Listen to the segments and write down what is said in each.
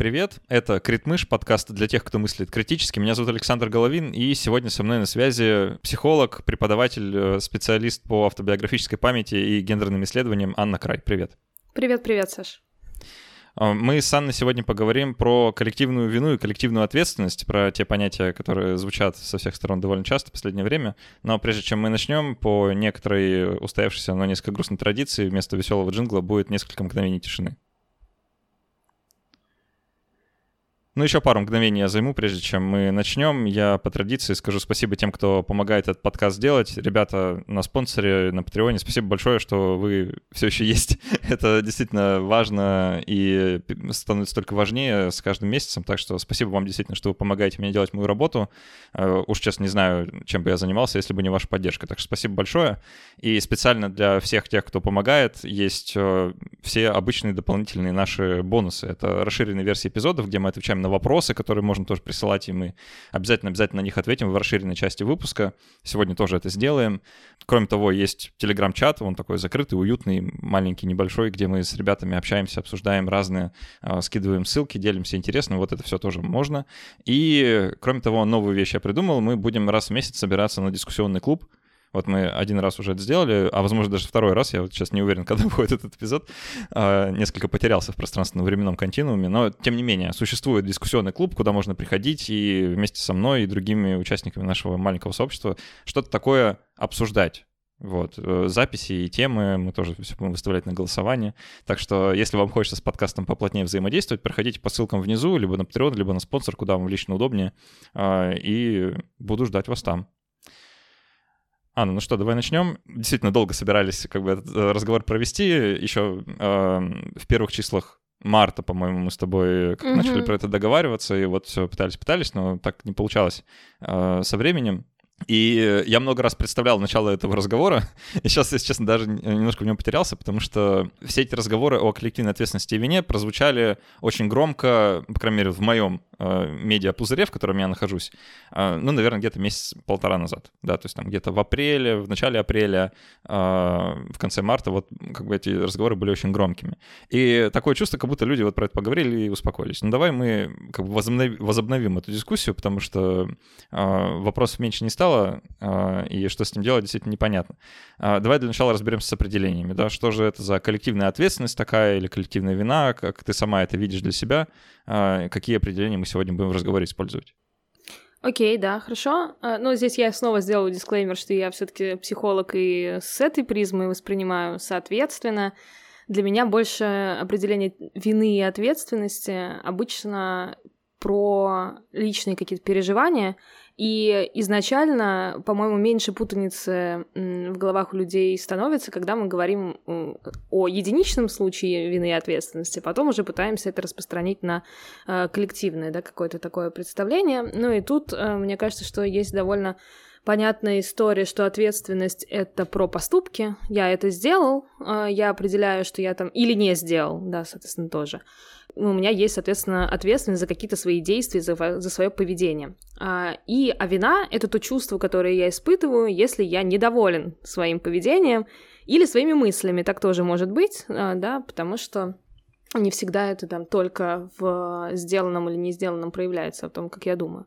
Привет, это Критмыш, подкаст для тех, кто мыслит критически. Меня зовут Александр Головин, и сегодня со мной на связи психолог, преподаватель, э, специалист по автобиографической памяти и гендерным исследованиям Анна Край. Привет. Привет-привет, Саш. А, мы с Анной сегодня поговорим про коллективную вину и коллективную ответственность, про те понятия, которые звучат со всех сторон довольно часто в последнее время. Но прежде чем мы начнем, по некоторой устоявшейся, но несколько грустной традиции, вместо веселого джингла будет несколько мгновений тишины. Ну, еще пару мгновений я займу, прежде чем мы начнем. Я по традиции скажу спасибо тем, кто помогает этот подкаст сделать. Ребята на спонсоре, на Патреоне, спасибо большое, что вы все еще есть. Это действительно важно и становится только важнее с каждым месяцем. Так что спасибо вам действительно, что вы помогаете мне делать мою работу. Э, уж честно не знаю, чем бы я занимался, если бы не ваша поддержка. Так что спасибо большое. И специально для всех тех, кто помогает, есть э, все обычные дополнительные наши бонусы. Это расширенные версии эпизодов, где мы отвечаем на вопросы, которые можно тоже присылать, и мы обязательно-обязательно на них ответим в расширенной части выпуска. Сегодня тоже это сделаем. Кроме того, есть телеграм-чат, он такой закрытый, уютный, маленький, небольшой, где мы с ребятами общаемся, обсуждаем разные, а, скидываем ссылки, делимся интересным, вот это все тоже можно. И, кроме того, новую вещь я придумал, мы будем раз в месяц собираться на дискуссионный клуб, вот мы один раз уже это сделали, а возможно даже второй раз, я вот сейчас не уверен, когда будет этот эпизод, а, несколько потерялся в пространственно-временном континууме, но тем не менее существует дискуссионный клуб, куда можно приходить и вместе со мной и другими участниками нашего маленького сообщества что-то такое обсуждать. Вот, э, записи и темы мы тоже все будем выставлять на голосование. Так что, если вам хочется с подкастом поплотнее взаимодействовать, проходите по ссылкам внизу, либо на Patreon, либо на спонсор, куда вам лично удобнее, а, и буду ждать вас там. Анна, ну что, давай начнем. Действительно долго собирались как бы этот э, разговор провести. Еще э, в первых числах марта, по-моему, мы с тобой как mm-hmm. начали про это договариваться, и вот все пытались-пытались, но так не получалось э, со временем. И я много раз представлял начало этого разговора, и сейчас, если честно, даже немножко в нем потерялся, потому что все эти разговоры о коллективной ответственности и вине прозвучали очень громко, по крайней мере, в моем э, медиа-пузыре, в котором я нахожусь, э, ну, наверное, где-то месяц-полтора назад, да, то есть там где-то в апреле, в начале апреля, э, в конце марта, вот как бы эти разговоры были очень громкими. И такое чувство, как будто люди вот про это поговорили и успокоились. Ну, давай мы как бы возобновим, возобновим эту дискуссию, потому что э, вопросов меньше не стало, стало, а, и что с ним делать, действительно непонятно. А, давай для начала разберемся с определениями, да, что же это за коллективная ответственность такая или коллективная вина, как ты сама это видишь для себя, а, какие определения мы сегодня будем в разговоре использовать. Окей, okay, да, хорошо. Ну, здесь я снова сделаю дисклеймер, что я все таки психолог и с этой призмой воспринимаю соответственно. Для меня больше определение вины и ответственности обычно про личные какие-то переживания, и изначально, по-моему, меньше путаницы в головах у людей становится, когда мы говорим о единичном случае вины и ответственности, потом уже пытаемся это распространить на э, коллективное, да, какое-то такое представление. Ну и тут, э, мне кажется, что есть довольно понятная история, что ответственность — это про поступки. Я это сделал, э, я определяю, что я там или не сделал, да, соответственно, тоже у меня есть, соответственно, ответственность за какие-то свои действия, за, за свое поведение. А, и а вина — это то чувство, которое я испытываю, если я недоволен своим поведением или своими мыслями. Так тоже может быть, а, да, потому что не всегда это там только в сделанном или не сделанном проявляется, в том, как я думаю.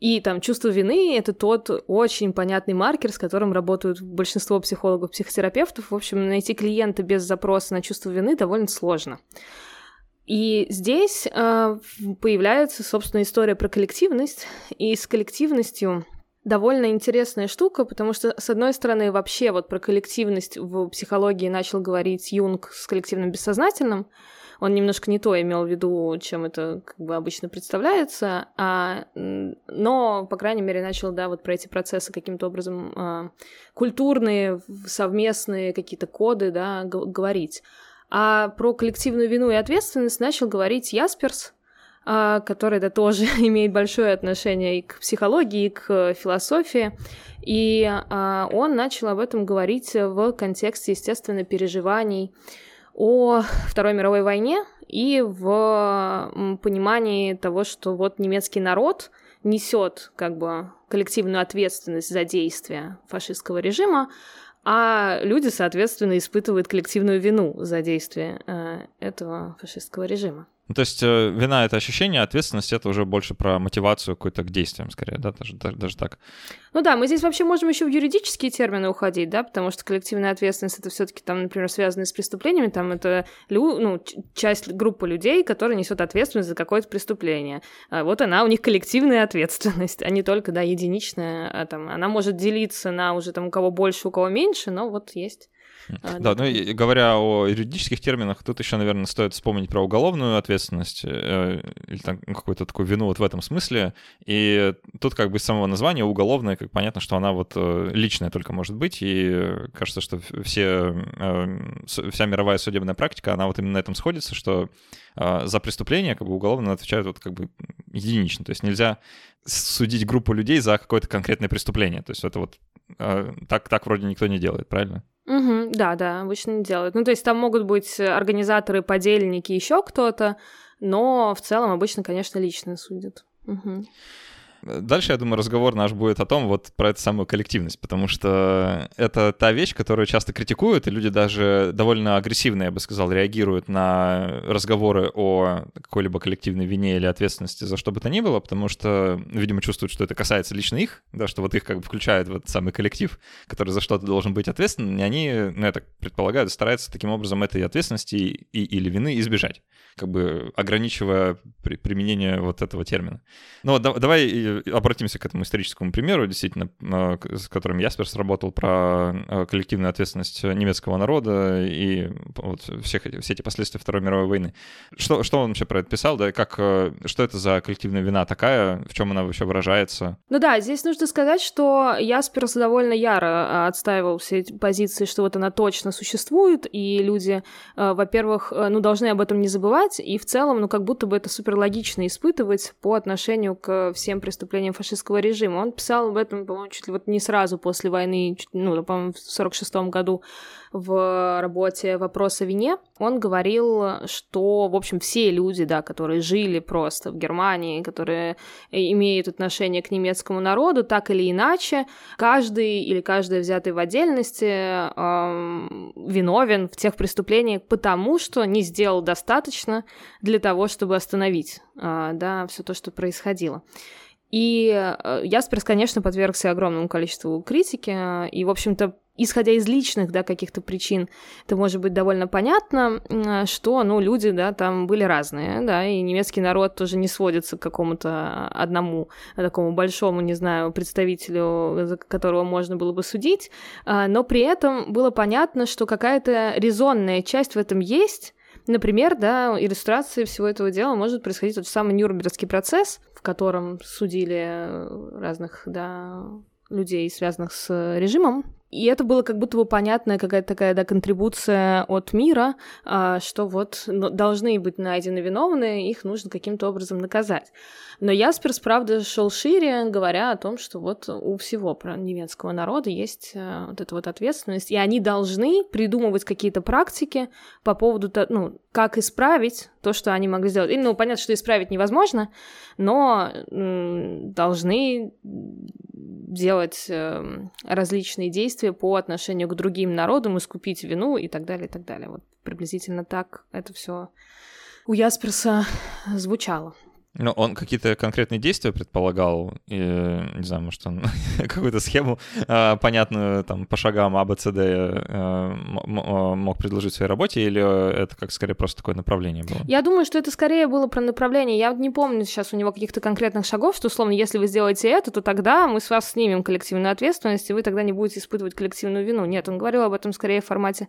И там чувство вины — это тот очень понятный маркер, с которым работают большинство психологов, психотерапевтов. В общем, найти клиента без запроса на чувство вины довольно сложно. И здесь э, появляется, собственно, история про коллективность, и с коллективностью довольно интересная штука, потому что, с одной стороны, вообще вот про коллективность в психологии начал говорить Юнг с коллективным бессознательным, он немножко не то имел в виду, чем это как бы обычно представляется, а, но, по крайней мере, начал, да, вот про эти процессы каким-то образом а, культурные, совместные какие-то коды, да, говорить. А про коллективную вину и ответственность начал говорить Ясперс, а, который да, тоже имеет большое отношение и к психологии, и к философии. И а, он начал об этом говорить в контексте, естественно, переживаний о Второй мировой войне и в понимании того, что вот немецкий народ несет как бы коллективную ответственность за действия фашистского режима, а люди, соответственно, испытывают коллективную вину за действие э, этого фашистского режима. Ну, то есть э, вина — это ощущение, а ответственность — это уже больше про мотивацию какой-то к действиям, скорее, да, даже, даже, даже так. Ну да, мы здесь вообще можем еще в юридические термины уходить, да, потому что коллективная ответственность — это все таки там, например, связанные с преступлениями, там это лю, ну, часть группы людей, которая несет ответственность за какое-то преступление. А вот она, у них коллективная ответственность, а не только, да, единичная, а там, она может делиться на уже там у кого больше, у кого меньше, но вот есть да, ну и говоря о юридических терминах, тут еще, наверное, стоит вспомнить про уголовную ответственность э, или там какую-то такую вину вот в этом смысле. И тут как бы с самого названия уголовная, как понятно, что она вот э, личная только может быть, и кажется, что все, э, вся мировая судебная практика, она вот именно на этом сходится, что э, за преступление как бы уголовно отвечают вот как бы единично, то есть нельзя судить группу людей за какое-то конкретное преступление, то есть это вот так, так вроде никто не делает, правильно? Угу, да, да, обычно не делают. Ну, то есть там могут быть организаторы, подельники, еще кто-то, но в целом обычно, конечно, лично судят. Угу. Дальше, я думаю, разговор наш будет о том, вот про эту самую коллективность, потому что это та вещь, которую часто критикуют, и люди даже довольно агрессивно, я бы сказал, реагируют на разговоры о какой-либо коллективной вине или ответственности за что бы то ни было, потому что, видимо, чувствуют, что это касается лично их, да, что вот их как бы включают в этот самый коллектив, который за что-то должен быть ответственен, и они, ну, я так предполагаю, стараются таким образом этой ответственности и, или вины избежать, как бы ограничивая при, применение вот этого термина. Ну вот да, давай обратимся к этому историческому примеру, действительно, а, с которым Ясперс работал про а, коллективную ответственность немецкого народа и вот всех, все эти последствия Второй мировой войны. Что, что он вообще про это писал, да, как, э, что это за коллективная вина такая, в чем она вообще выражается? Ну да, здесь нужно сказать, что Ясперс довольно яро отстаивал все эти позиции, что вот она точно существует, и люди, во-первых, э, ну, должны об этом не забывать, и в целом, ну, как будто бы это супер логично испытывать по отношению к всем преступлениям фашистского режима. Он писал об этом, по-моему, чуть ли вот не сразу после войны, ну, по-моему, в 46 году в работе «Вопрос о вине». Он говорил, что, в общем, все люди, да, которые жили просто в Германии, которые имеют отношение к немецкому народу, так или иначе, каждый или каждый взятый в отдельности эм, виновен в тех преступлениях, потому что не сделал достаточно для того, чтобы остановить, э, да, все то, что происходило. И э, Ясперс, конечно, подвергся огромному количеству критики, и, в общем-то, исходя из личных, да, каких-то причин, это может быть довольно понятно, что, ну, люди, да, там были разные, да, и немецкий народ тоже не сводится к какому-то одному такому большому, не знаю, представителю, за которого можно было бы судить, а, но при этом было понятно, что какая-то резонная часть в этом есть, Например, да, иллюстрацией всего этого дела может происходить тот самый Нюрнбергский процесс, в котором судили разных, да, людей, связанных с режимом, и это было как будто бы понятная какая-то такая, да, контрибуция от мира, а, что вот должны быть найдены виновные, их нужно каким-то образом наказать. Но Ясперс, правда, шел шире, говоря о том, что вот у всего про немецкого народа есть а, вот эта вот ответственность, и они должны придумывать какие-то практики по поводу, ну, как исправить то, что они могли сделать. И, ну, понятно, что исправить невозможно, но должны делать эм, различные действия по отношению к другим народам, искупить вину и так далее, и так далее. Вот приблизительно так это все у Ясперса звучало. Ну, он какие-то конкретные действия предполагал, и, не знаю, может, он какую-то схему э, понятную там по шагам А, Д э, мог предложить в своей работе, или это как скорее просто такое направление было? Я думаю, что это скорее было про направление. Я не помню сейчас у него каких-то конкретных шагов, что, условно, если вы сделаете это, то тогда мы с вас снимем коллективную ответственность, и вы тогда не будете испытывать коллективную вину. Нет, он говорил об этом скорее в формате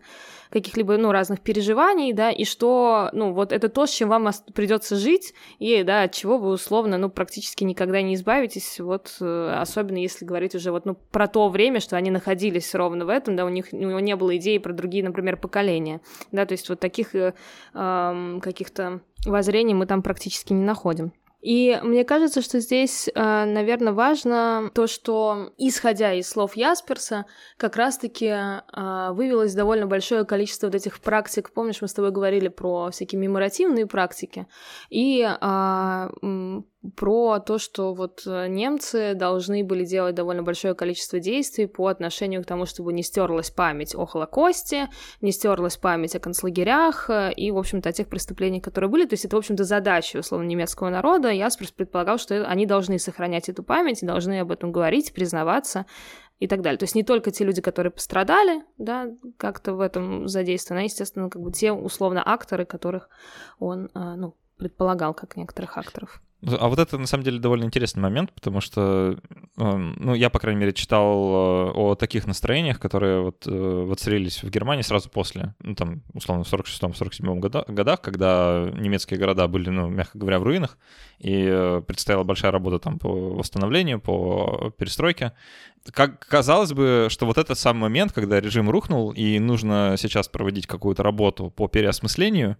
каких-либо, ну, разных переживаний, да, и что, ну, вот это то, с чем вам придется жить, и, да, чего вы условно, ну, практически никогда не избавитесь, вот, э, особенно если говорить уже вот, ну, про то время, что они находились ровно в этом, да, у них, у него не было идеи про другие, например, поколения, да, то есть вот таких э, э, каких-то воззрений мы там практически не находим. И мне кажется, что здесь, э, наверное, важно то, что, исходя из слов Ясперса, как раз-таки э, вывелось довольно большое количество вот этих практик. Помнишь, мы с тобой говорили про всякие меморативные практики и а, про то, что вот э, немцы должны были делать довольно большое количество действий по отношению к тому, чтобы не стерлась память о Холокосте, не стерлась память о концлагерях э, и, в общем-то, о тех преступлениях, которые были. То есть это, в общем-то, задача, условно, немецкого народа. Ясперс предполагал, что они должны сохранять эту память, должны об этом говорить, признаваться и так далее. То есть не только те люди, которые пострадали, да, как-то в этом задействованы, а, естественно, как бы те, условно, акторы, которых он, э, ну, предполагал, как некоторых акторов. А вот это, на самом деле, довольно интересный момент, потому что, эм, ну, я, по крайней мере, читал э, о таких настроениях, которые вот э, воцарились в Германии сразу после, ну, там, условно, в 46-47 годах, когда немецкие города были, ну, мягко говоря, в руинах, и э, предстояла большая работа там по восстановлению, по перестройке. Как казалось бы, что вот этот самый момент, когда режим рухнул, и нужно сейчас проводить какую-то работу по переосмыслению,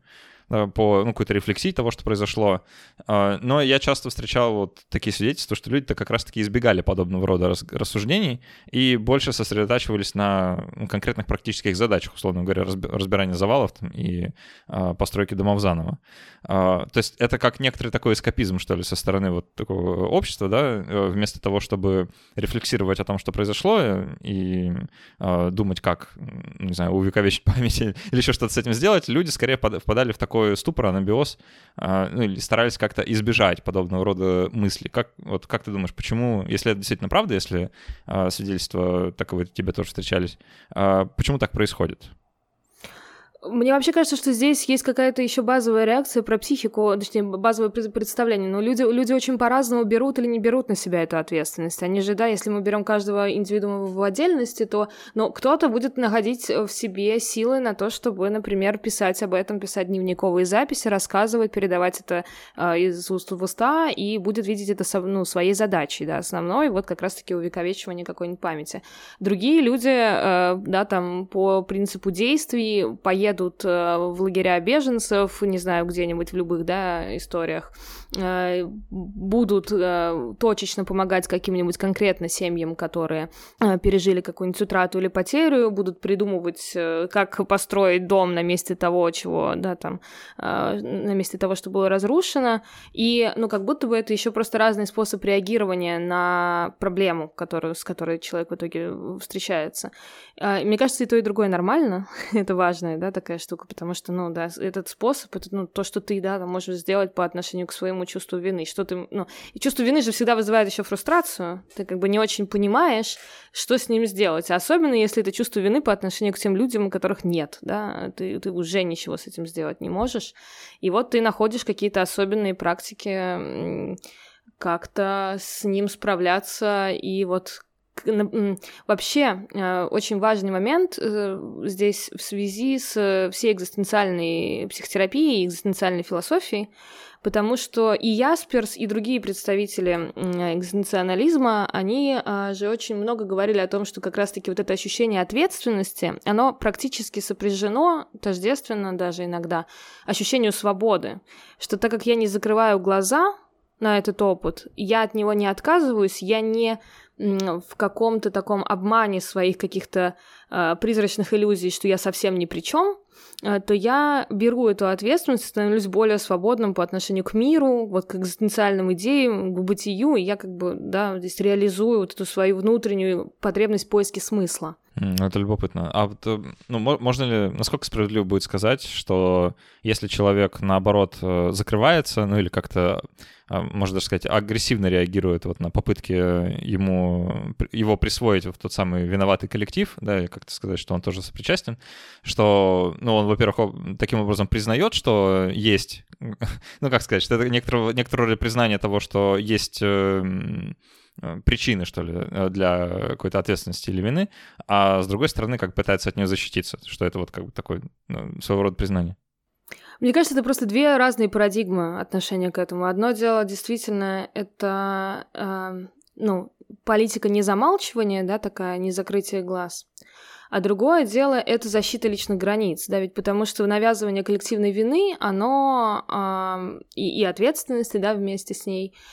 по ну, какой-то рефлексии того, что произошло. А, но я часто встречал вот такие свидетельства, что люди-то как раз-таки избегали подобного рода рассуждений и больше сосредотачивались на конкретных практических задачах, условно говоря, разбирания завалов там, и а, постройки домов заново. То есть это как некоторый такой эскапизм, что ли, со стороны вот такого общества, да, э, вместо того, чтобы рефлексировать о том, что произошло, и думать, как, не знаю, увековечить память или еще что-то с этим сделать, люди скорее впадали в такой такой ступор, анабиоз, а, ну, или старались как-то избежать подобного рода мысли. Как, вот, как ты думаешь, почему, если это действительно правда, если а, свидетельства таковые тебе тоже встречались, а, почему так происходит? Мне вообще кажется, что здесь есть какая-то еще базовая реакция про психику, точнее, базовое представление. Но люди, люди очень по-разному берут или не берут на себя эту ответственность. Они же, да, если мы берем каждого индивидуума в отдельности, то ну, кто-то будет находить в себе силы на то, чтобы, например, писать об этом, писать дневниковые записи, рассказывать, передавать это э, из уст в уста, и будет видеть это ну, своей задачей, да, основной, вот как раз-таки увековечивание какой-нибудь памяти. Другие люди, э, да, там, по принципу действий поедут едут э, в лагеря беженцев, не знаю, где-нибудь в любых, да, историях, э, будут э, точечно помогать каким-нибудь конкретно семьям, которые пережили какую-нибудь утрату или потерю, будут придумывать, как построить дом на месте того, чего, да, там, на месте того, что было разрушено, и, ну, как будто бы это еще просто разный способ реагирования на проблему, которую, с которой человек в итоге встречается. Мне кажется, и то, и другое нормально, это важно, да, такая штука, потому что, ну, да, этот способ, это, ну, то, что ты, да, можешь сделать по отношению к своему чувству вины, что ты, ну, и чувство вины же всегда вызывает еще фрустрацию, ты как бы не очень понимаешь, что с ним сделать, особенно если это чувство вины по отношению к тем людям, у которых нет, да, ты, ты уже ничего с этим сделать не можешь, и вот ты находишь какие-то особенные практики, как-то с ним справляться и вот Вообще, э, очень важный момент э, здесь в связи с всей экзистенциальной психотерапией экзистенциальной философией, потому что и Ясперс, и другие представители экзистенциализма, они э, же очень много говорили о том, что как раз-таки вот это ощущение ответственности, оно практически сопряжено, тождественно даже иногда, ощущению свободы, что так как я не закрываю глаза на этот опыт, я от него не отказываюсь, я не в каком-то таком обмане своих каких-то э, призрачных иллюзий, что я совсем ни при чем, э, то я беру эту ответственность, становлюсь более свободным по отношению к миру, вот к экзистенциальным идеям, к бытию, и я как бы, да, здесь реализую вот эту свою внутреннюю потребность в смысла. Это любопытно. А вот, э, ну, можно ли, насколько справедливо будет сказать, что если человек, наоборот, э, закрывается, ну или как-то а, можно даже сказать, агрессивно реагирует вот на попытки ему, его присвоить в тот самый виноватый коллектив, да, и как-то сказать, что он тоже сопричастен, что, ну, он, во-первых, таким образом признает, что есть, ну, как сказать, что это некоторое, некоторое признание того, что есть эм, причины, что ли, для какой-то ответственности или вины, а с другой стороны, как пытается от нее защититься, что это вот как бы такой ну, своего рода признание. Мне кажется, это просто две разные парадигмы отношения к этому. Одно дело, действительно, это, э, ну, политика незамалчивания, да, такая, не закрытие глаз. А другое дело — это защита личных границ, да, ведь потому что навязывание коллективной вины, оно э, и, и ответственности, да, вместе с ней —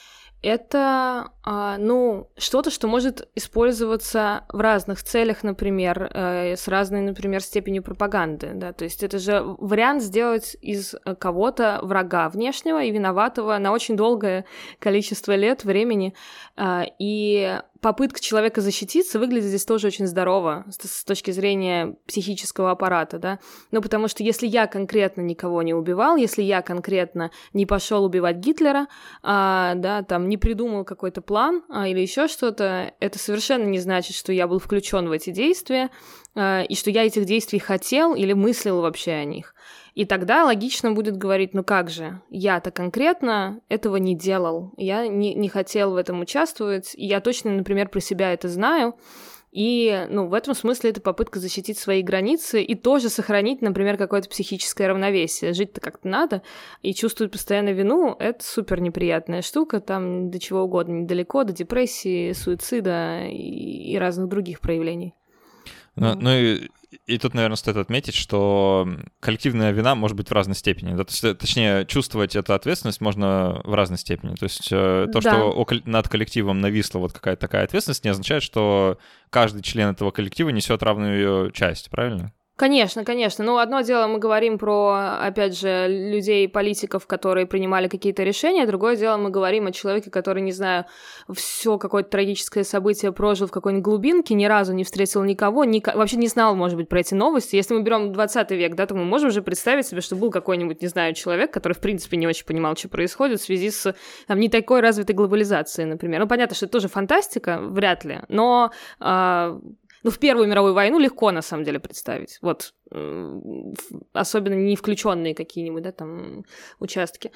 это, а, ну, что-то, что может использоваться в разных целях, например, э, с разной, например, степенью пропаганды, да, то есть это же вариант сделать из кого-то врага внешнего и виноватого на очень долгое количество лет, времени, а, и попытка человека защититься выглядит здесь тоже очень здорово с, точки зрения психического аппарата, да. Ну, потому что если я конкретно никого не убивал, если я конкретно не пошел убивать Гитлера, а, да, там не придумал какой-то план а, или еще что-то, это совершенно не значит, что я был включен в эти действия а, и что я этих действий хотел или мыслил вообще о них. И тогда логично будет говорить, ну как же, я-то конкретно этого не делал, я не, не хотел в этом участвовать, и я точно, например, про себя это знаю, и, ну, в этом смысле это попытка защитить свои границы и тоже сохранить, например, какое-то психическое равновесие. Жить-то как-то надо, и чувствовать постоянно вину — это супер неприятная штука, там до чего угодно недалеко, до депрессии, суицида и, и разных других проявлений. Ну, ну и и тут, наверное, стоит отметить, что коллективная вина может быть в разной степени. Да, точнее, чувствовать эту ответственность можно в разной степени. То есть э, то, да. что над коллективом нависла вот какая-то такая ответственность, не означает, что каждый член этого коллектива несет равную ее часть, правильно? Конечно, конечно. Ну, одно дело мы говорим про, опять же, людей, политиков, которые принимали какие-то решения, другое дело мы говорим о человеке, который, не знаю, все какое-то трагическое событие прожил в какой-нибудь глубинке, ни разу не встретил никого, ни... вообще не знал, может быть, про эти новости. Если мы берем 20 век, да, то мы можем уже представить себе, что был какой-нибудь, не знаю, человек, который, в принципе, не очень понимал, что происходит в связи с там, не такой развитой глобализацией, например. Ну, понятно, что это тоже фантастика, вряд ли, но э, ну, в Первую мировую войну легко, на самом деле, представить. Вот, особенно не включенные какие-нибудь, да, там, участки.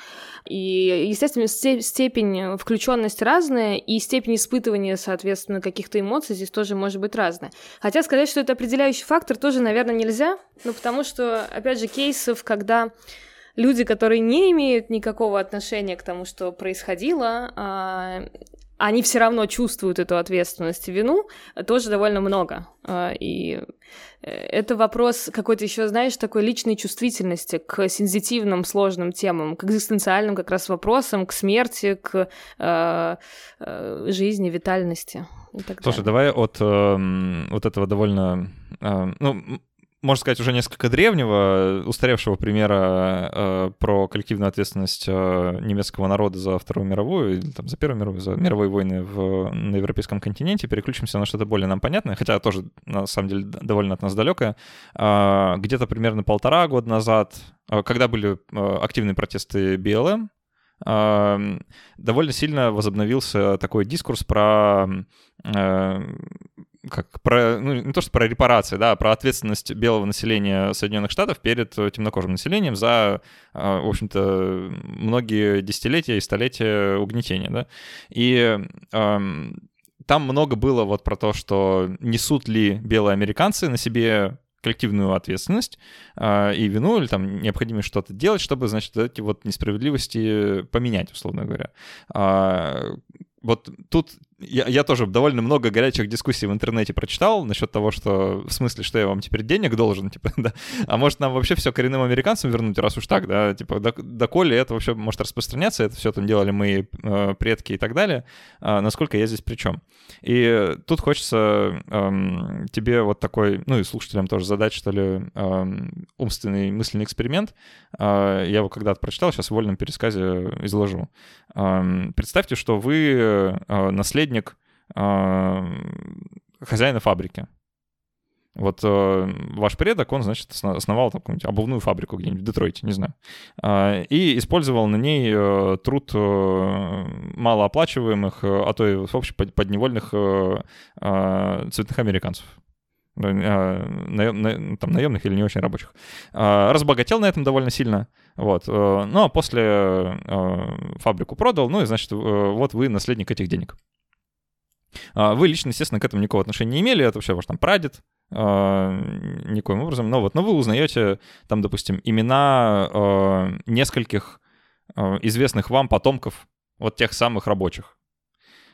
И, естественно, степень включенности разная, и степень испытывания, соответственно, каких-то эмоций здесь тоже может быть разная. Хотя сказать, что это определяющий фактор, тоже, наверное, нельзя, ну, потому что, опять же, кейсов, когда люди, которые не имеют никакого отношения к тому, что происходило, а, они все равно чувствуют эту ответственность и вину, тоже довольно много. А, и э, это вопрос какой-то еще, знаешь, такой личной чувствительности к сензитивным, сложным темам, к экзистенциальным как раз вопросам, к смерти, к э, э, жизни, витальности. Слушай, давай от э, вот этого довольно... Э, ну, можно сказать, уже несколько древнего, устаревшего примера э, про коллективную ответственность э, немецкого народа за Вторую мировую, или там, за Первую мировую, за мировые войны в, на европейском континенте, переключимся на что-то более нам понятное, хотя тоже, на самом деле, довольно от нас далекое. Э, где-то примерно полтора года назад, э, когда были э, активные протесты БЛМ, э, довольно сильно возобновился такой дискурс про э, как про, ну, не то что про репарации, да, а про ответственность белого населения Соединенных Штатов перед темнокожим населением за, а, в общем-то, многие десятилетия и столетия угнетения, да. И эм, там много было вот про то, что несут ли белые американцы на себе коллективную ответственность э, и вину, или там необходимо что-то делать, чтобы, значит, эти вот несправедливости поменять, условно говоря. Э, вот тут я, я тоже довольно много горячих дискуссий в интернете прочитал насчет того, что в смысле, что я вам теперь денег должен, типа, да. А может нам вообще все коренным американцам вернуть, раз уж так, да, типа, доколе это вообще может распространяться, это все там делали мои э, предки и так далее, а насколько я здесь при чем. И тут хочется эм, тебе вот такой, ну и слушателям тоже задать, что ли, эм, умственный мысленный эксперимент. Э, я его когда-то прочитал, сейчас в вольном пересказе изложу. Эм, представьте, что вы э, наследник наследник э, хозяина фабрики. Вот э, ваш предок, он, значит, основал какую-нибудь обувную фабрику где-нибудь в Детройте, не знаю, э, и использовал на ней э, труд э, малооплачиваемых, э, а то и вообще подневольных э, э, цветных американцев. Э, на, на, там, наемных или не очень рабочих. Э, разбогател на этом довольно сильно. Вот. Э, ну, а после э, фабрику продал, ну и, значит, э, вот вы наследник этих денег. А, вы лично, естественно, к этому никакого отношения не имели, это вообще ваш там прадед, а, никоим образом, но вот, но вы узнаете там, допустим, имена а, нескольких известных вам потомков вот тех самых рабочих.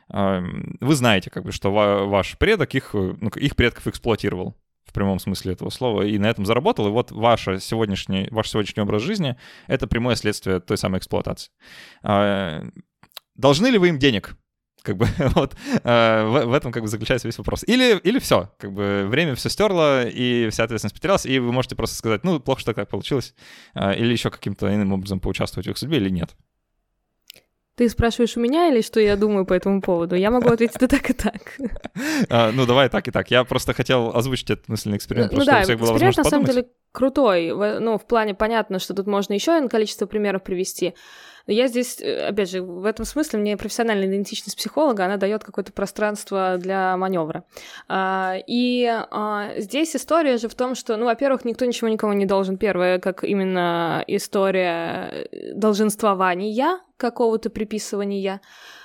Вы знаете, как бы, что ваш предок их, ну, их предков эксплуатировал в прямом смысле этого слова, и на этом заработал, и вот ваше сегодняшний, ваш сегодняшний образ жизни — это прямое следствие той самой эксплуатации. Должны ли вы им денег? Как бы вот э, в, в этом как бы заключается весь вопрос. Или, или все, как бы время все стерло, и вся ответственность потерялась, и вы можете просто сказать, ну, плохо, что так получилось, э, или еще каким-то иным образом поучаствовать в их судьбе, или нет. Ты спрашиваешь у меня или что я думаю по этому поводу? Я могу ответить и так, и так. А, ну, давай так и так. Я просто хотел озвучить этот мысленный эксперимент, ну, да, эксперимент на самом деле крутой. Ну, в плане понятно, что тут можно еще количество примеров привести. Но я здесь, э, опять же, в этом смысле мне профессиональная идентичность психолога, она дает какое-то пространство для маневра. А, и а, здесь история же в том, что, ну, во-первых, никто ничего никому не должен. Первое, как именно история э, долженствования, какого-то приписывания.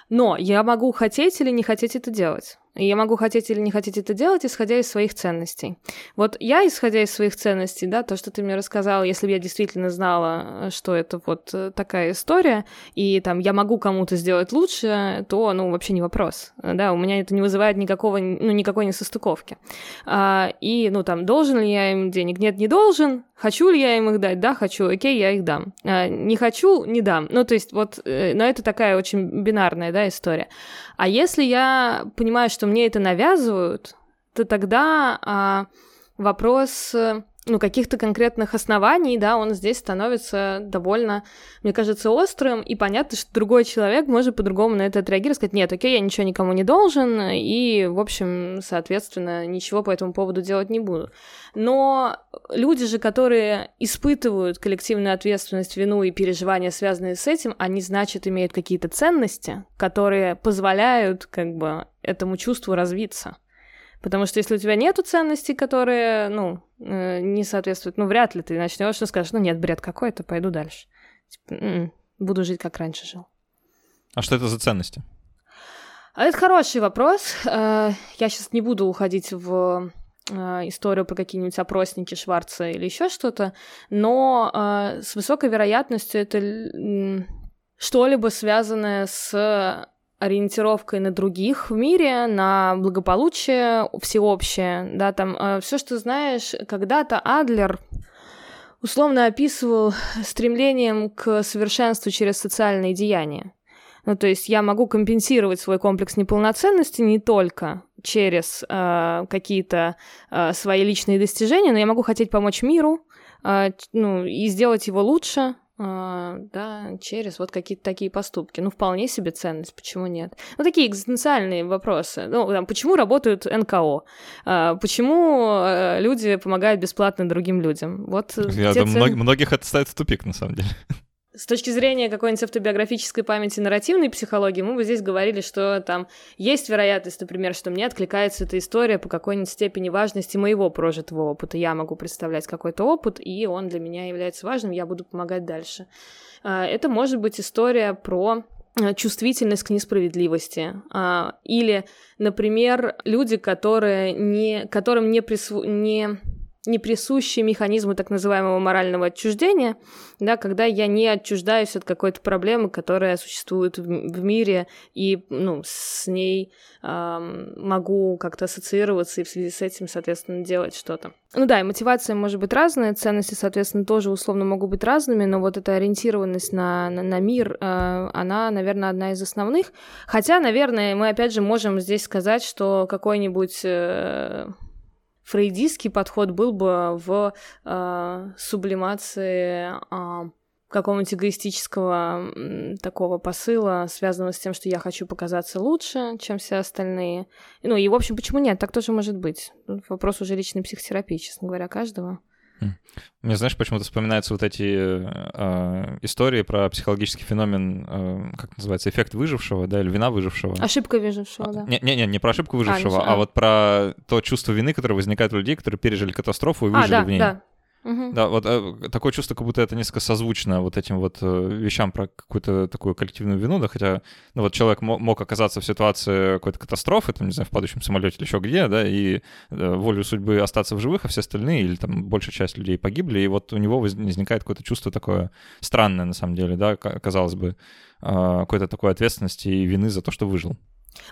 Но я могу хотеть или не хотеть это делать. Я могу хотеть или не хотеть это делать, исходя из своих ценностей. Вот я, исходя из своих ценностей, да, то, что ты мне рассказала, если бы я действительно знала, что это вот э, такая история, и там я могу кому-то сделать лучше, то, ну, вообще не вопрос. Да, у меня это не вызывает никакого, ну, никакой несостыковки. А, и, ну, там, должен ли я им денег? Нет, не должен. Хочу ли я им их дать? Да, хочу. Окей, я их дам. А, не хочу, не дам. Ну, то есть вот, э, но это такая очень бинарная, да, история. А если я понимаю, что мне это навязывают, то тогда а, вопрос э, ну, каких-то конкретных оснований, да, он здесь становится довольно, мне кажется, острым, и понятно, что другой человек может по-другому на это отреагировать, сказать, нет, окей, я ничего никому не должен, и, в общем, соответственно, ничего по этому поводу делать не буду. Но люди же, которые испытывают коллективную ответственность, вину и переживания, связанные с этим, они, значит, имеют какие-то ценности, которые позволяют, как бы, этому чувству развиться. Потому что если у тебя нету ценностей, которые, ну, э, не соответствуют, ну, вряд ли ты начнешь и скажешь, ну, нет, бред какой-то, пойду дальше. Типа, м-м, буду жить, как раньше жил. А что это за ценности? А это хороший вопрос. Э, я сейчас не буду уходить в э, историю про какие-нибудь опросники Шварца или еще что-то, но с высокой вероятностью это что-либо связанное с ориентировкой на других в мире, на благополучие всеобщее, да, там э, все, что знаешь, когда-то Адлер условно описывал стремлением к совершенству через социальные деяния. Ну, то есть я могу компенсировать свой комплекс неполноценности не только через э, какие-то э, свои личные достижения, но я могу хотеть помочь миру, э, ну, и сделать его лучше, да, через вот какие-то такие поступки. Ну, вполне себе ценность, почему нет? Ну, такие экзистенциальные вопросы. Ну, там, почему работают НКО? А, почему а, люди помогают бесплатно другим людям? Вот Я думаю, цен... многих это ставит в тупик, на самом деле. С точки зрения какой-нибудь автобиографической памяти нарративной психологии, мы бы здесь говорили, что там есть вероятность, например, что мне откликается эта история по какой-нибудь степени важности моего прожитого опыта. Я могу представлять какой-то опыт, и он для меня является важным, я буду помогать дальше. А, это может быть история про а, чувствительность к несправедливости. А, или, например, люди, которые не, которым не, прису... не не присущие так называемого морального отчуждения, да, когда я не отчуждаюсь от какой-то проблемы, которая существует в, в мире, и ну, с ней эм, могу как-то ассоциироваться и в связи с этим, соответственно, делать что-то. Ну да, и мотивация может быть разная, ценности, соответственно, тоже условно могут быть разными, но вот эта ориентированность на, на, на мир, э, она, наверное, одна из основных. Хотя, наверное, мы опять же можем здесь сказать, что какой-нибудь... Э, фрейдистский подход был бы в э, сублимации э, какого-нибудь эгоистического э, такого посыла, связанного с тем, что я хочу показаться лучше, чем все остальные. Ну и, в общем, почему нет? Так тоже может быть. Вопрос уже личной психотерапии, честно говоря, каждого. Мне, знаешь, почему-то вспоминаются вот эти э, истории про психологический феномен, э, как называется, эффект выжившего, да, или вина выжившего. Ошибка выжившего, а, да. Не-не-не, не про ошибку выжившего, а, не, а, а вот про то чувство вины, которое возникает у людей, которые пережили катастрофу и выжили а, да, в ней. Да, Угу. Да, вот э, такое чувство, как будто это несколько созвучно вот этим вот э, вещам про какую-то такую коллективную вину, да, хотя, ну вот человек мог оказаться в ситуации какой-то катастрофы, там, не знаю, в падающем самолете или еще где, да, и э, волю судьбы остаться в живых, а все остальные или там большая часть людей погибли, и вот у него возникает какое-то чувство такое странное, на самом деле, да, казалось бы, э, какой-то такой ответственности и вины за то, что выжил.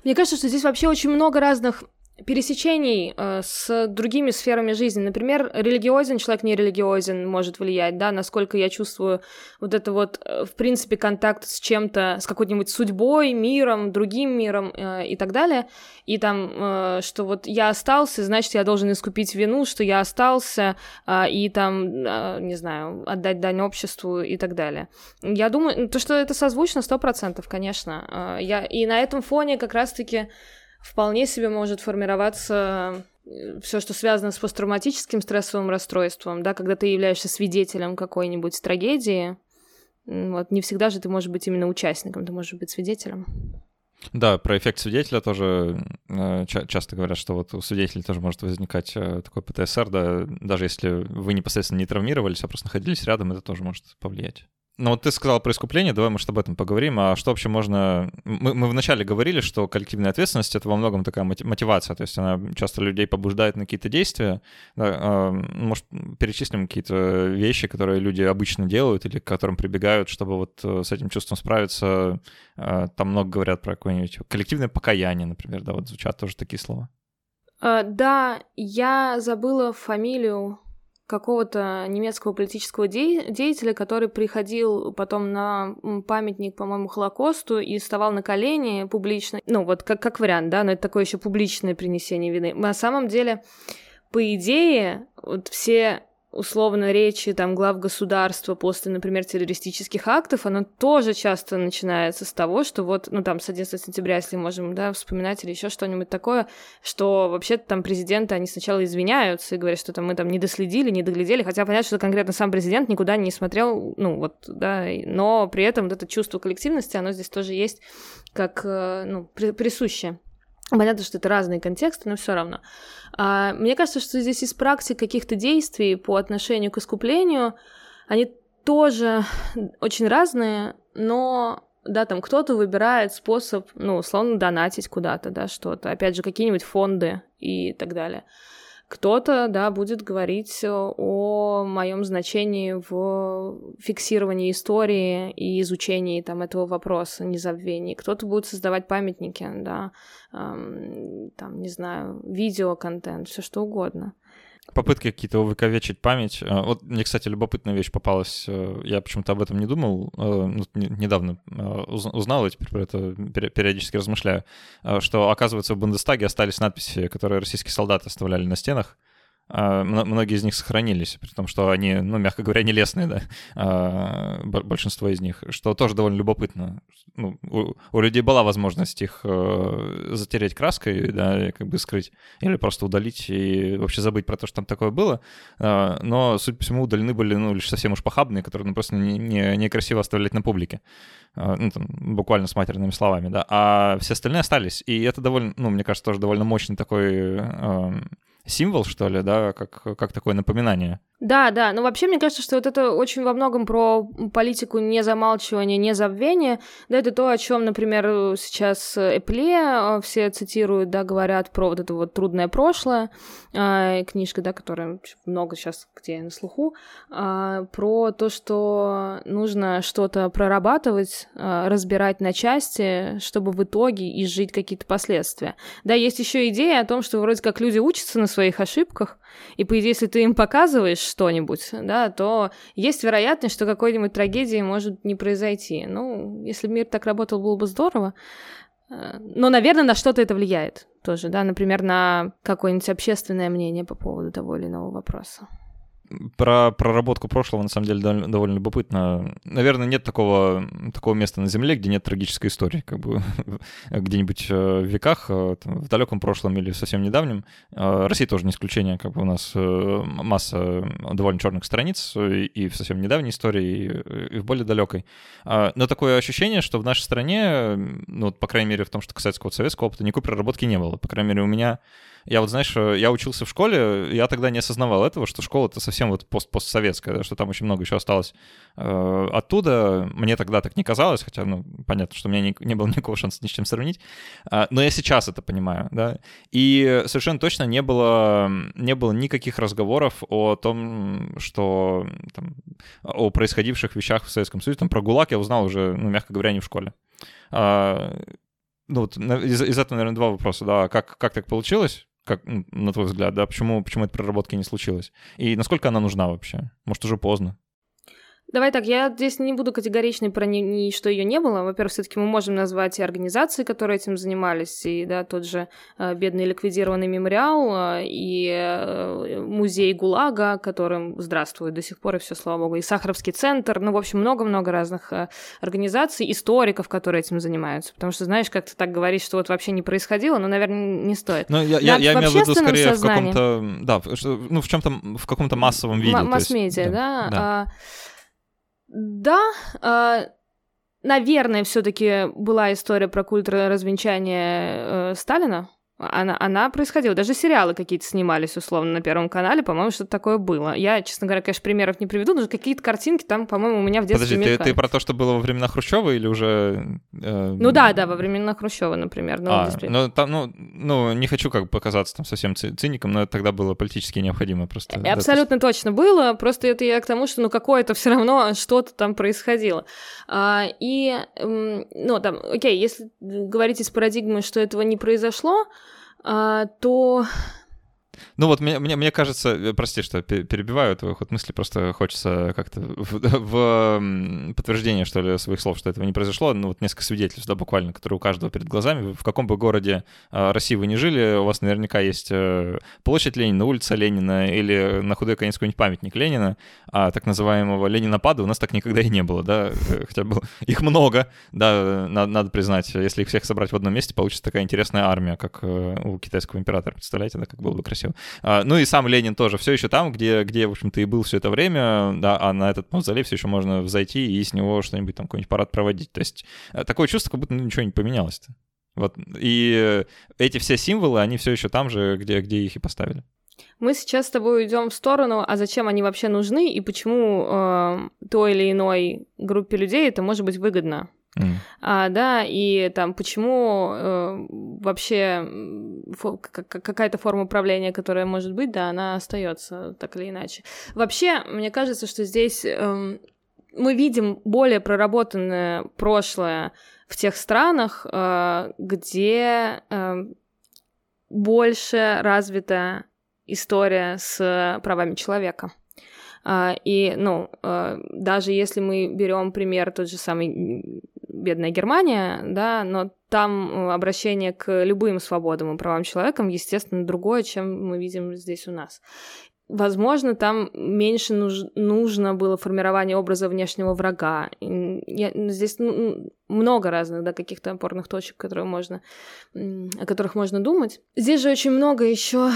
Мне кажется, что здесь вообще очень много разных пересечений э, с другими сферами жизни. Например, религиозен человек, не религиозен может влиять, да, насколько я чувствую вот это вот, э, в принципе, контакт с чем-то, с какой-нибудь судьбой, миром, другим миром э, и так далее. И там, э, что вот я остался, значит, я должен искупить вину, что я остался, э, и там, э, не знаю, отдать дань обществу и так далее. Я думаю, то, что это созвучно, сто процентов, конечно. Э, я, и на этом фоне как раз-таки вполне себе может формироваться э, все, что связано с посттравматическим стрессовым расстройством, да, когда ты являешься свидетелем какой-нибудь трагедии, вот, не всегда же ты можешь быть именно участником, ты можешь быть свидетелем. Да, про эффект свидетеля тоже э, часто говорят, что вот у свидетелей тоже может возникать э, такой ПТСР, да, даже если вы непосредственно не травмировались, а просто находились рядом, это тоже может повлиять. Ну, вот ты сказал про искупление, давай, может, об этом поговорим. А что вообще можно... Мы, мы вначале говорили, что коллективная ответственность — это во многом такая мотивация, то есть она часто людей побуждает на какие-то действия. Да, а, может, перечислим какие-то вещи, которые люди обычно делают или к которым прибегают, чтобы вот э, с этим чувством справиться. А, там много говорят про какое-нибудь коллективное покаяние, например, да, вот звучат тоже такие слова. Uh, да, я забыла фамилию какого-то немецкого политического де- деятеля, который приходил потом на памятник, по-моему, Холокосту и вставал на колени публично. Ну, вот как, как вариант, да, но это такое еще публичное принесение вины. На самом деле, по идее, вот все условно речи там глав государства после, например, террористических актов, оно тоже часто начинается с того, что вот, ну там с 11 сентября, если можем, да, вспоминать или еще что-нибудь такое, что вообще-то там президенты, они сначала извиняются и говорят, что там мы там не доследили, не доглядели, хотя понятно, что конкретно сам президент никуда не смотрел, ну вот, да, но при этом вот это чувство коллективности, оно здесь тоже есть как, э, ну, присущее. Понятно, что это разные контексты, но все равно. А, мне кажется, что здесь из практик каких-то действий по отношению к искуплению, они тоже очень разные, но да, там кто-то выбирает способ, ну, условно, донатить куда-то, да, что-то, опять же, какие-нибудь фонды и так далее. Кто-то, да, будет говорить о моем значении в фиксировании истории и изучении там этого вопроса, незабвении. Кто-то будет создавать памятники, да, эм, там, не знаю, видеоконтент, все что угодно попытки какие-то увековечить память. Э, вот мне, кстати, любопытная вещь попалась. Э, я почему-то об этом не думал. Э, ну, недавно узнал и теперь про это периодически размышляю. Что, оказывается, в Бундестаге остались надписи, которые российские солдаты оставляли на стенах. А, многие из них сохранились, при том, что они, ну, мягко говоря, не лесные, да, а, большинство из них, что тоже довольно любопытно. Ну, у, у людей была возможность их э, затереть краской, да, и как бы скрыть, или просто удалить и вообще забыть про то, что там такое было, а, но, судя по всему, удалены были, ну, лишь совсем уж похабные, которые, ну, просто не, не, некрасиво оставлять на публике, ну, там, буквально с матерными словами, да, а все остальные остались, и это довольно, ну, мне кажется, тоже довольно мощный такой символ, что ли, да, как, как такое напоминание. Да, да, но вообще мне кажется, что вот это очень во многом про политику незамалчивания, незабвения. Да, это то, о чем, например, сейчас Эпле э, все цитируют, да, говорят про вот это вот трудное прошлое, э, книжка, да, которая много сейчас где на слуху, э, про то, что нужно что-то прорабатывать, э, разбирать на части, чтобы в итоге изжить какие-то последствия. Да, есть еще идея о том, что вроде как люди учатся на своих ошибках, и, по идее, если ты им показываешь что-нибудь, да, то есть вероятность, что какой-нибудь трагедии может не произойти. Ну, если мир так работал, было бы здорово. Э, но, наверное, на что-то это влияет тоже, да, например, на какое-нибудь общественное мнение по поводу того или иного вопроса про проработку прошлого, на самом деле, довольно, довольно любопытно. Наверное, нет такого, такого места на Земле, где нет трагической истории. Как бы где-нибудь э, в веках, э, в далеком прошлом или совсем недавнем. Э, Россия тоже не исключение. Как бы у нас масса довольно черных страниц и в совсем недавней истории, и в более далекой. Но такое ощущение, что в нашей стране, ну, по крайней мере, в том, что касается какого-то советского опыта, никакой проработки не было. По крайней мере, у меня я вот, знаешь, э, я учился в школе, я тогда не осознавал этого, что школа это совсем вот пост постсоветская, да, что там очень много еще осталось э, оттуда. Мне тогда так не казалось, хотя, ну, понятно, что у меня не, не было никакого шанса ни с чем сравнить. Э, но я сейчас это понимаю, да. И совершенно точно не было, не было никаких разговоров о том, что там, о происходивших вещах в Советском Союзе. Там про ГУЛАГ я узнал уже, ну, мягко говоря, не в школе. А, ну, вот из, из этого, наверное, два вопроса, да. Как, как так получилось? Как, на твой взгляд, да, почему, почему этой проработки не случилось? И насколько она нужна вообще? Может, уже поздно? Давай так, я здесь не буду категоричной про ни, что ее не было. Во-первых, все-таки мы можем назвать и организации, которые этим занимались, и да, тот же э, бедный ликвидированный мемориал, э, и э, музей ГУЛАГа, которым здравствует до сих пор, и все, слава богу, и Сахаровский центр, ну, в общем, много-много разных э, организаций, историков, которые этим занимаются. Потому что, знаешь, как ты так говоришь, что вот вообще не происходило, ну, наверное, не стоит. Ну, я, я, я имею в виду скорее в каком-то, да, ну, в чем-то, в каком-то массовом виде. Масс-медиа, да. да. А, да, э, наверное, все-таки была история про культ развенчания э, Сталина она, она происходила. Даже сериалы какие-то снимались, условно, на Первом канале, по-моему, что-то такое было. Я, честно говоря, конечно, примеров не приведу, но какие-то картинки там, по-моему, у меня в детстве Подожди, ты, ты про то, что было во времена Хрущева или уже... Э... Ну да, да, во времена Хрущева, например. Ну, а, ну, там, ну, ну, не хочу как бы показаться там совсем циником, но это тогда было политически необходимо просто. Абсолютно да, точно было, просто это я к тому, что ну какое-то все равно что-то там происходило. А, и, ну, там, окей, если говорить из парадигмы, что этого не произошло, то ну вот мне, мне, мне кажется, э, прости, что перебиваю твою ход мысли, просто хочется как-то в, в подтверждение, что ли, своих слов, что этого не произошло. Ну вот несколько свидетельств, да, буквально, которые у каждого перед глазами. В каком бы городе э, России вы не жили, у вас наверняка есть э, площадь Ленина, улица Ленина или на худой конец какой-нибудь памятник Ленина, а так называемого Ленинопада у нас так никогда и не было, да, хотя бы их много, да, надо, надо признать. Если их всех собрать в одном месте, получится такая интересная армия, как у китайского императора, представляете, да, как было бы красиво. А, ну и сам Ленин тоже все еще там, где, где в общем-то, и был все это время, да, а на этот мавзолей все еще можно взойти и с него что-нибудь там, какой-нибудь парад проводить. То есть э, такое чувство, как будто ну, ничего не поменялось. -то. Вот. И эти все символы, они все еще там же, где, где их и поставили. Мы сейчас с тобой уйдем в сторону, а зачем они вообще нужны и почему э, той или иной группе людей это может быть выгодно. А, да, и там почему э, вообще фо- какая-то форма управления, которая может быть, да, она остается так или иначе. Вообще, мне кажется, что здесь э, мы видим более проработанное прошлое в тех странах, э, где э, больше развита история с правами человека. Uh, и, ну, uh, даже если мы берем пример тот же самый бедная Германия, да, но там э, обращение к любым свободам и правам человека, естественно, другое, чем мы видим здесь у нас. Возможно, там меньше нуж, нужно было формирование образа внешнего врага. Я, здесь ну, много разных, да, каких-то опорных точек, которые можно, о которых можно думать. Здесь же очень много еще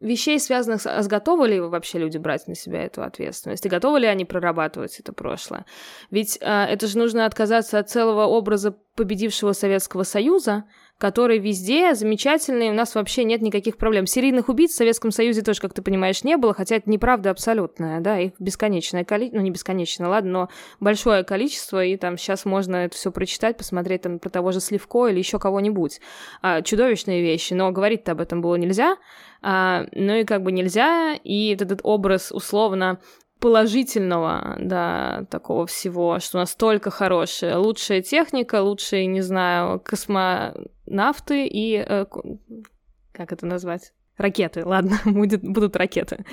вещей, связанных с... А готовы ли вообще люди брать на себя эту ответственность, и готовы ли они прорабатывать это прошлое. Ведь э, это же нужно отказаться от целого образа победившего Советского Союза, который везде замечательный, у нас вообще нет никаких проблем. Серийных убийц в Советском Союзе тоже, как ты понимаешь, не было, хотя это неправда абсолютная, да, их бесконечное количество, ну не бесконечное, ладно, но большое количество, и там сейчас можно это все прочитать, посмотреть там про того же Сливко или еще кого-нибудь. А, чудовищные вещи, но говорить-то об этом было нельзя, а, ну и как бы нельзя, и этот образ условно положительного, да, такого всего, что настолько хорошая, лучшая техника, лучшие, не знаю, космонавты и... Э, как это назвать? Ракеты, ладно, будет, будут ракеты,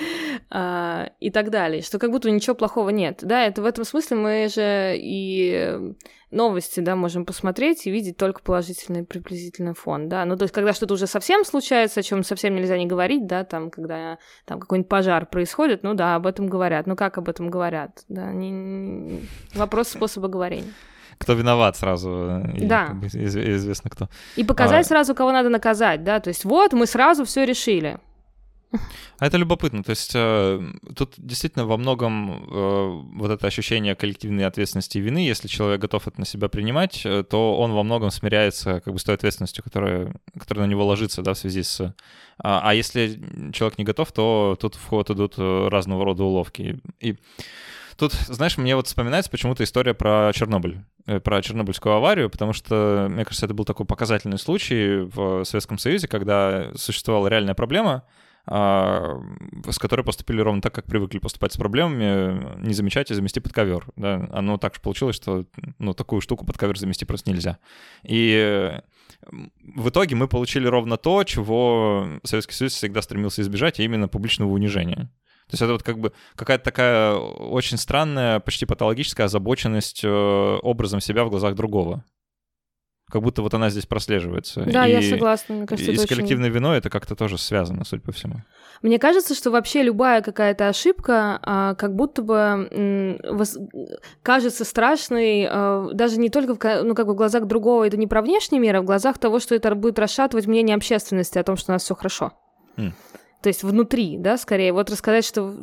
а, и так далее, что как будто ничего плохого нет. Да, это в этом смысле мы же и новости, да, можем посмотреть и видеть только положительный приблизительный фон, да. Ну, то есть, когда что-то уже совсем случается, о чем совсем нельзя не говорить, да, там, когда там какой-нибудь пожар происходит, ну да, об этом говорят. Ну, как об этом говорят? Да, не, вопрос способа говорения кто виноват сразу. И, да. Как бы, известно кто. И показать а... сразу, кого надо наказать, да, то есть вот мы сразу все решили. А это любопытно. То есть э, тут действительно во многом э, вот это ощущение коллективной ответственности и вины, если человек готов это на себя принимать, э, то он во многом смиряется как бы с той ответственностью, которая, которая на него ложится, да, в связи с... А, а если человек не готов, то тут в ход идут э, разного рода уловки. И Тут, знаешь, мне вот вспоминается почему-то история про Чернобыль, э, про Чернобыльскую аварию, потому что, мне кажется, это был такой показательный случай в Советском Союзе, когда существовала реальная проблема, а, с которой поступили ровно так, как привыкли поступать с проблемами, не замечать и замести под ковер. Да? Оно так же получилось, что ну, такую штуку под ковер замести просто нельзя. И в итоге мы получили ровно то, чего Советский Союз всегда стремился избежать, а именно публичного унижения. То есть это вот как бы какая-то такая очень странная, почти патологическая озабоченность э, образом себя в глазах другого как будто вот она здесь прослеживается. Да, и, я согласна. Мне кажется, и с коллективной очень... виной это как-то тоже связано, судя по всему. Мне кажется, что вообще любая какая-то ошибка а, как будто бы вос... кажется страшной а, даже не только в, ну, как бы в глазах другого, это не про внешний мир, а в глазах того, что это будет расшатывать мнение общественности о том, что у нас все хорошо. Mm. То есть внутри, да, скорее. Вот рассказать, что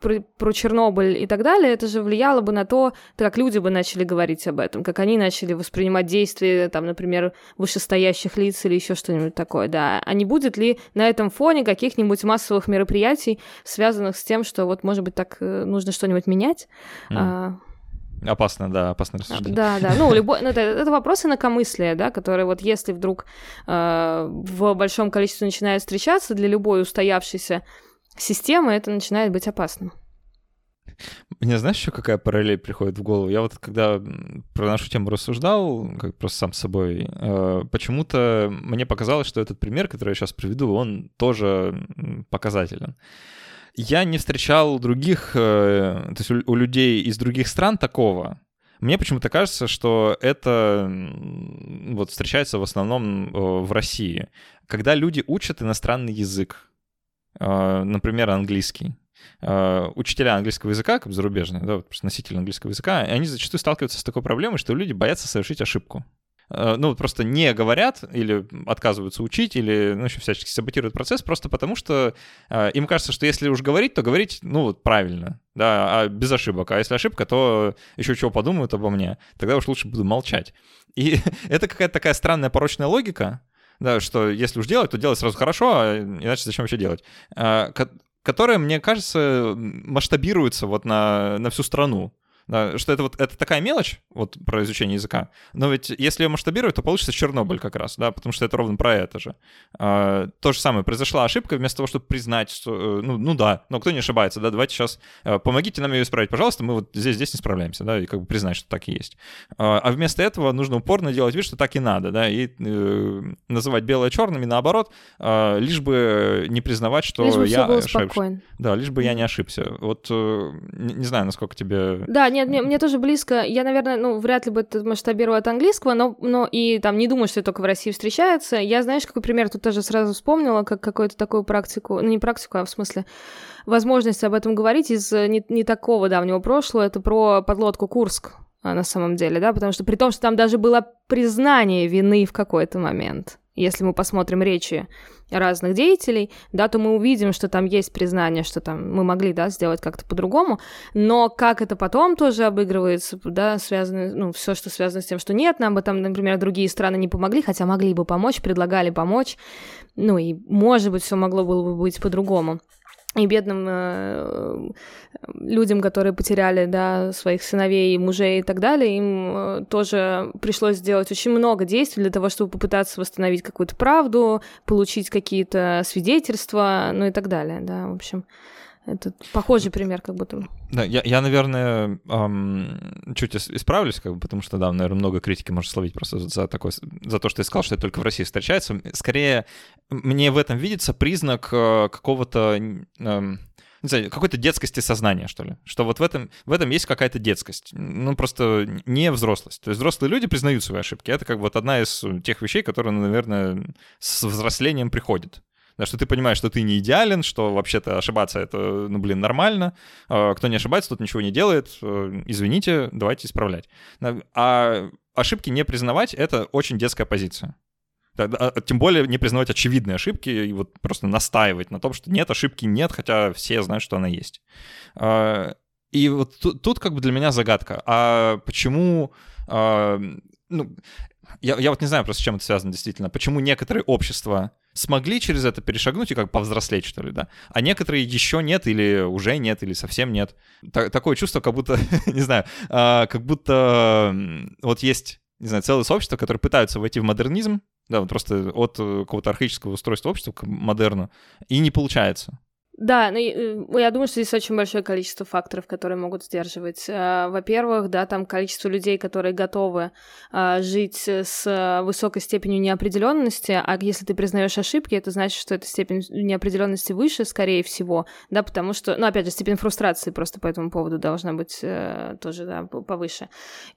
про, про Чернобыль и так далее, это же влияло бы на то, как люди бы начали говорить об этом, как они начали воспринимать действия, там, например, вышестоящих лиц или еще что-нибудь такое, да. А не будет ли на этом фоне каких-нибудь массовых мероприятий, связанных с тем, что вот, может быть, так э, нужно что-нибудь менять? Mm. А, Опасно, да, опасно рассуждение. Да, да. Ну, любой, ну, это, это вопрос инакомыслия, да, которые вот если вдруг э, в большом количестве начинают встречаться для любой устоявшейся системы, это начинает быть опасным. Мне знаешь, еще какая параллель приходит в голову? Я вот когда про нашу тему рассуждал, как просто сам с собой, э, почему-то мне показалось, что этот пример, который я сейчас приведу, он тоже показателен. Я не встречал других, э, то есть у, людей из других стран такого. Мне почему-то кажется, что это вот встречается в основном э, в России, когда люди учат иностранный язык а, например, английский. Учителя английского языка, как зарубежные, да, носители английского языка, они зачастую сталкиваются с такой проблемой, что люди боятся совершить ошибку. А, ну, просто не говорят или отказываются учить, или, ну, еще всячески саботируют процесс, просто потому что э, им кажется, что если уж говорить, то говорить, ну, вот правильно, да, а без ошибок. А если ошибка, то еще чего подумают обо мне, тогда уж лучше буду молчать. И это какая-то такая странная порочная логика, да, что если уж делать, то делать сразу хорошо, а иначе зачем вообще делать, а, которая, мне кажется, масштабируется вот на, на всю страну да, что это вот это такая мелочь, вот про изучение языка, но ведь если ее масштабировать, то получится Чернобыль как раз, да, потому что это ровно про это же. А, то же самое, произошла ошибка, вместо того, чтобы признать, что, э, ну, ну да, но кто не ошибается, да, давайте сейчас, э, помогите нам ее исправить, пожалуйста, мы вот здесь, здесь не справляемся, да, и как бы признать, что так и есть. А, а вместо этого нужно упорно делать вид, что так и надо, да, и э, называть белое черным и наоборот, э, лишь бы не признавать, что лишь бы я ошибся. Да, лишь бы я не ошибся. Вот э, не, не знаю, насколько тебе... Да, не нет, мне, мне тоже близко. Я, наверное, ну, вряд ли бы это масштабировала от английского, но, но и там не думаю, что это только в России встречается. Я, знаешь, какой пример тут тоже сразу вспомнила, как какую-то такую практику, ну, не практику, а в смысле возможность об этом говорить из не, не такого давнего прошлого. Это про подлодку Курск а, на самом деле, да, потому что при том, что там даже было признание вины в какой-то момент если мы посмотрим речи разных деятелей, да, то мы увидим, что там есть признание, что там мы могли, да, сделать как-то по-другому, но как это потом тоже обыгрывается, да, связано, ну, все, что связано с тем, что нет, нам бы там, например, другие страны не помогли, хотя могли бы помочь, предлагали помочь, ну, и, может быть, все могло было бы быть по-другому и бедным э, людям, которые потеряли да, своих сыновей, мужей и так далее, им э, тоже пришлось сделать очень много действий для того, чтобы попытаться восстановить какую-то правду, получить какие-то свидетельства, ну и так далее, да, в общем. Это похожий пример, как будто. Да, я, я наверное, эм, чуть исправлюсь, как бы, потому что, да, наверное, много критики можно словить просто за, такое, за то, что я сказал, что это только в России встречается. Скорее, мне в этом видится признак э, какого-то... Э, не знаю, какой-то детскости сознания, что ли. Что вот в этом, в этом есть какая-то детскость. Ну, просто не взрослость. То есть взрослые люди признают свои ошибки. Это как вот одна из тех вещей, которые, наверное, с взрослением приходит да, что ты понимаешь, что ты не идеален, что вообще-то ошибаться это, ну, блин, нормально, а, кто не ошибается, тот ничего не делает, э, извините, давайте исправлять. А ошибки не признавать — это очень детская позиция. А, тем более не признавать очевидные ошибки и вот просто настаивать на том, что нет, ошибки нет, хотя все знают, что она есть. А, и вот тут, тут как бы для меня загадка. А почему... Ну, я, я вот не знаю просто, с чем это связано действительно. Почему некоторые общества смогли через это перешагнуть и как повзрослеть, что ли, да. А некоторые еще нет, или уже нет, или совсем нет. Т- такое чувство, как будто, не знаю, э, как будто вот есть, не знаю, целое сообщество, которое пытаются войти в модернизм, да, вот просто от э, какого-то архаического устройства общества к модерну, и не получается. Да, ну, э, я думаю, что здесь очень большое количество факторов, которые могут сдерживать. Э, во-первых, да, там количество людей, которые готовы э, жить с высокой степенью неопределенности, а если ты признаешь ошибки, это значит, что эта степень неопределенности выше, скорее всего, да, потому что, ну, опять же, степень фрустрации просто по этому поводу должна быть тоже, да, повыше.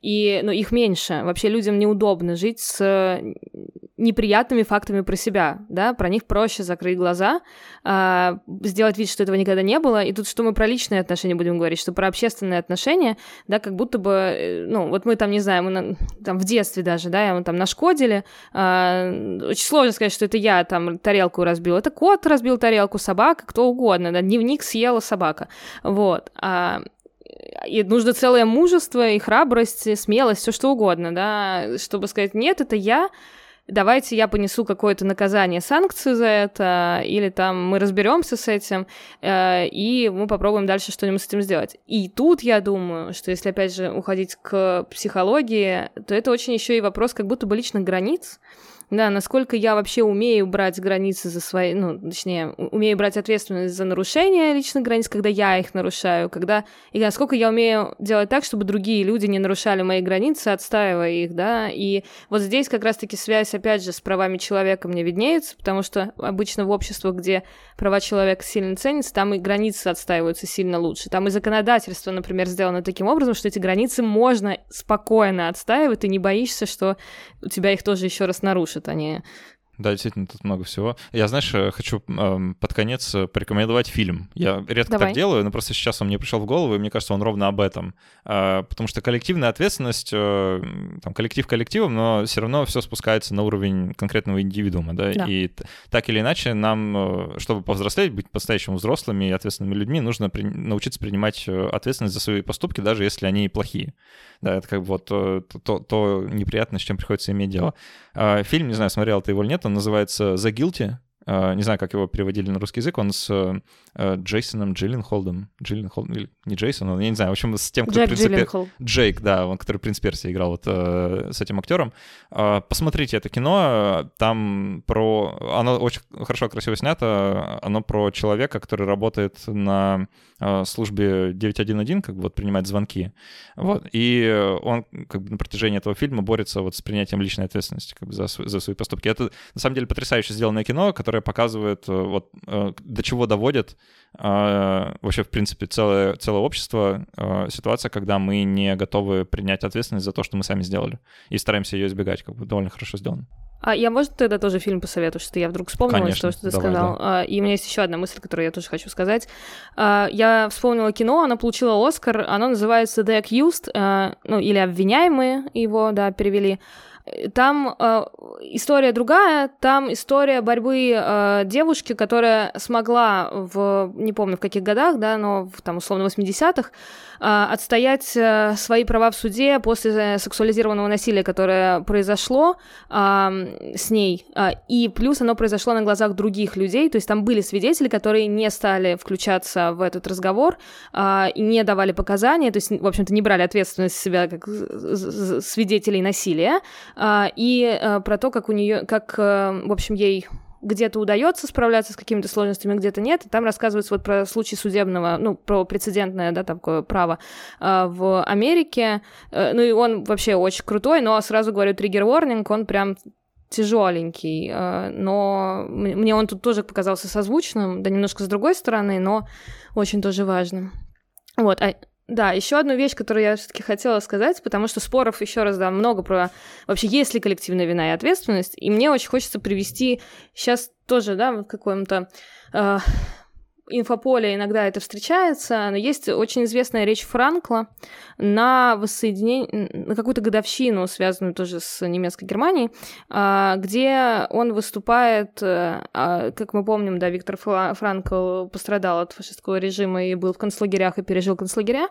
И, ну, их меньше. Вообще людям неудобно жить с неприятными фактами про себя, да, про них проще закрыть глаза, сделать делать вид, что этого никогда не было. И тут что мы про личные отношения будем говорить, что про общественные отношения, да, как будто бы, э, ну, вот мы там, не знаю, мы на, там в детстве даже, да, мы там нашкодили, э, очень сложно сказать, что это я там тарелку разбил, это кот разбил тарелку, собака, кто угодно, да, дневник съела собака, вот. А, и нужно целое мужество и храбрость, и смелость, все что угодно, да, чтобы сказать, нет, это я, давайте я понесу какое-то наказание, санкцию за это, или там мы разберемся с этим, э, и мы попробуем дальше что-нибудь с этим сделать. И тут я думаю, что если опять же уходить к психологии, то это очень еще и вопрос как будто бы личных границ, да, насколько я вообще умею брать границы за свои, ну, точнее, умею брать ответственность за нарушение личных границ, когда я их нарушаю, когда, и насколько я умею делать так, чтобы другие люди не нарушали мои границы, отстаивая их, да, и вот здесь как раз-таки связь, опять же, с правами человека мне виднеется, потому что обычно в обществах, где права человека сильно ценятся, там и границы отстаиваются сильно лучше, там и законодательство, например, сделано таким образом, что эти границы можно спокойно отстаивать, ты не боишься, что у тебя их тоже еще раз нарушат пишут они. Да, действительно, тут много всего. Я, знаешь, э, хочу э, под конец э, порекомендовать фильм. Я редко Давай. так делаю, но просто сейчас он мне пришел в голову, и мне кажется, он ровно об этом. Э, потому что коллективная ответственность, э, там, коллектив коллективом, но все равно все спускается на уровень конкретного индивидуума, да? да. И так или иначе нам, э, чтобы повзрослеть, быть по-настоящему взрослыми и ответственными людьми, нужно при... научиться принимать ответственность за свои поступки, даже если они плохие. Да, это как бы вот то, то, то неприятное, с чем приходится иметь дело. А, фильм, не знаю, смотрел ты его или нет, он называется «The Guilty», не знаю, как его переводили на русский язык, он с э, Джейсоном Джилленхолдом, Джилленхол, или не Джейсон, я не знаю, в общем, с тем, кто Джек принципе... Джилленхол. Джейк, да, он, который «Принц Персия» играл вот э, с этим актером. Э, посмотрите это кино, там про... Оно очень хорошо, красиво снято, оно про человека, который работает на э, службе 911, как бы вот принимать звонки, вот, и он как бы на протяжении этого фильма борется вот с принятием личной ответственности как бы за, за свои поступки. Это, на самом деле, потрясающе сделанное кино, которое которая показывает, э, вот, э, до чего доводит э, вообще, в принципе, целое, целое общество, ситуация, когда мы не готовы принять ответственность за то, что мы сами сделали, и стараемся ее избегать, как бы довольно хорошо сделано. А я, может, тогда тоже фильм посоветую, что я вдруг вспомнила Конечно, то, что ты давай, сказал. Да. А, и у меня есть еще одна мысль, которую я тоже хочу сказать. А, я вспомнила кино, оно получило Оскар, оно называется The Accused, ну, или «Обвиняемые» его, да, перевели. Там э, история другая, там история борьбы э, девушки, которая смогла в, не помню в каких годах, да, но в, там условно 80-х, э, отстоять э, свои права в суде после сексуализированного насилия, которое произошло э, с ней, э, и плюс оно произошло на глазах других людей, то есть там были свидетели, которые не стали включаться в этот разговор э, не давали показания, то есть, в общем-то, не брали ответственность себя как свидетелей насилия, и а, про то, как у нее, как, а, в общем, ей где-то удается справляться с какими-то сложностями, где-то нет. И там рассказывается вот про случай судебного, ну, про прецедентное, да, такое право э, в Америке. Э, ну, и он вообще очень крутой, но сразу говорю, триггер-ворнинг, он прям тяжеленький, э, но мне он тут тоже показался созвучным, да немножко с другой стороны, но очень тоже важным. Вот, а да, еще одну вещь, которую я все-таки хотела сказать, потому что споров еще раз да много про вообще есть ли коллективная вина и ответственность, и мне очень хочется привести сейчас тоже да в каком-то э, инфополе иногда это встречается, но есть очень известная речь Франкла на воссоединение, на какую-то годовщину, связанную тоже с немецкой Германией, а, где он выступает, э, а, как мы помним, да, Виктор Франкл пострадал от фашистского режима и был в концлагерях и пережил концлагеря,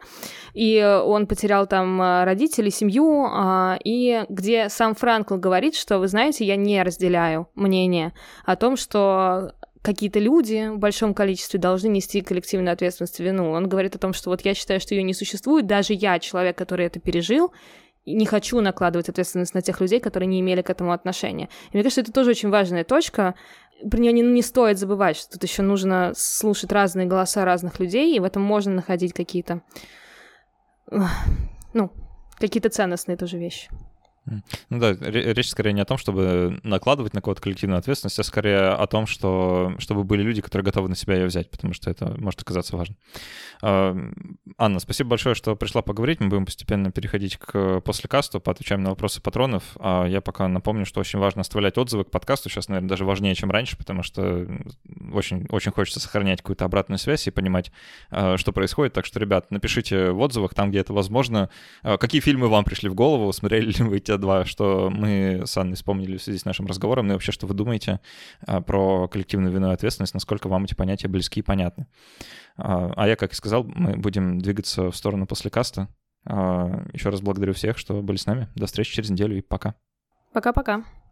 и он потерял там э, родителей, семью, а, и где сам Франкл говорит, что, вы знаете, я не разделяю мнение о том, что какие-то люди в большом количестве должны нести коллективную ответственность и вину. Он говорит о том, что вот я считаю, что ее не существует, даже я, человек, который это пережил, не хочу накладывать ответственность на тех людей, которые не имели к этому отношения. И мне кажется, это тоже очень важная точка. Про нее не, не стоит забывать, что тут еще нужно слушать разные голоса разных людей, и в этом можно находить какие-то, ну, какие-то ценностные тоже вещи. Ну да, речь скорее не о том, чтобы накладывать на кого-то коллективную ответственность, а скорее о том, что, чтобы были люди, которые готовы на себя ее взять, потому что это может оказаться важным. А, Анна, спасибо большое, что пришла поговорить. Мы будем постепенно переходить к послекасту, поотвечаем на вопросы патронов. А я пока напомню, что очень важно оставлять отзывы к подкасту. Сейчас, наверное, даже важнее, чем раньше, потому что очень, очень хочется сохранять какую-то обратную связь и понимать, а, что происходит. Так что, ребят, напишите в отзывах там, где это возможно, а, какие фильмы вам пришли в голову, смотрели ли вы те два, что мы с Анной вспомнили в связи с нашим разговором, ну и вообще, что вы думаете а, про коллективную вину и ответственность, насколько вам эти понятия близки и понятны. А, а я, как и сказал, мы будем двигаться в сторону после каста. А, Еще раз благодарю всех, что были с нами. До встречи через неделю и пока. Пока-пока.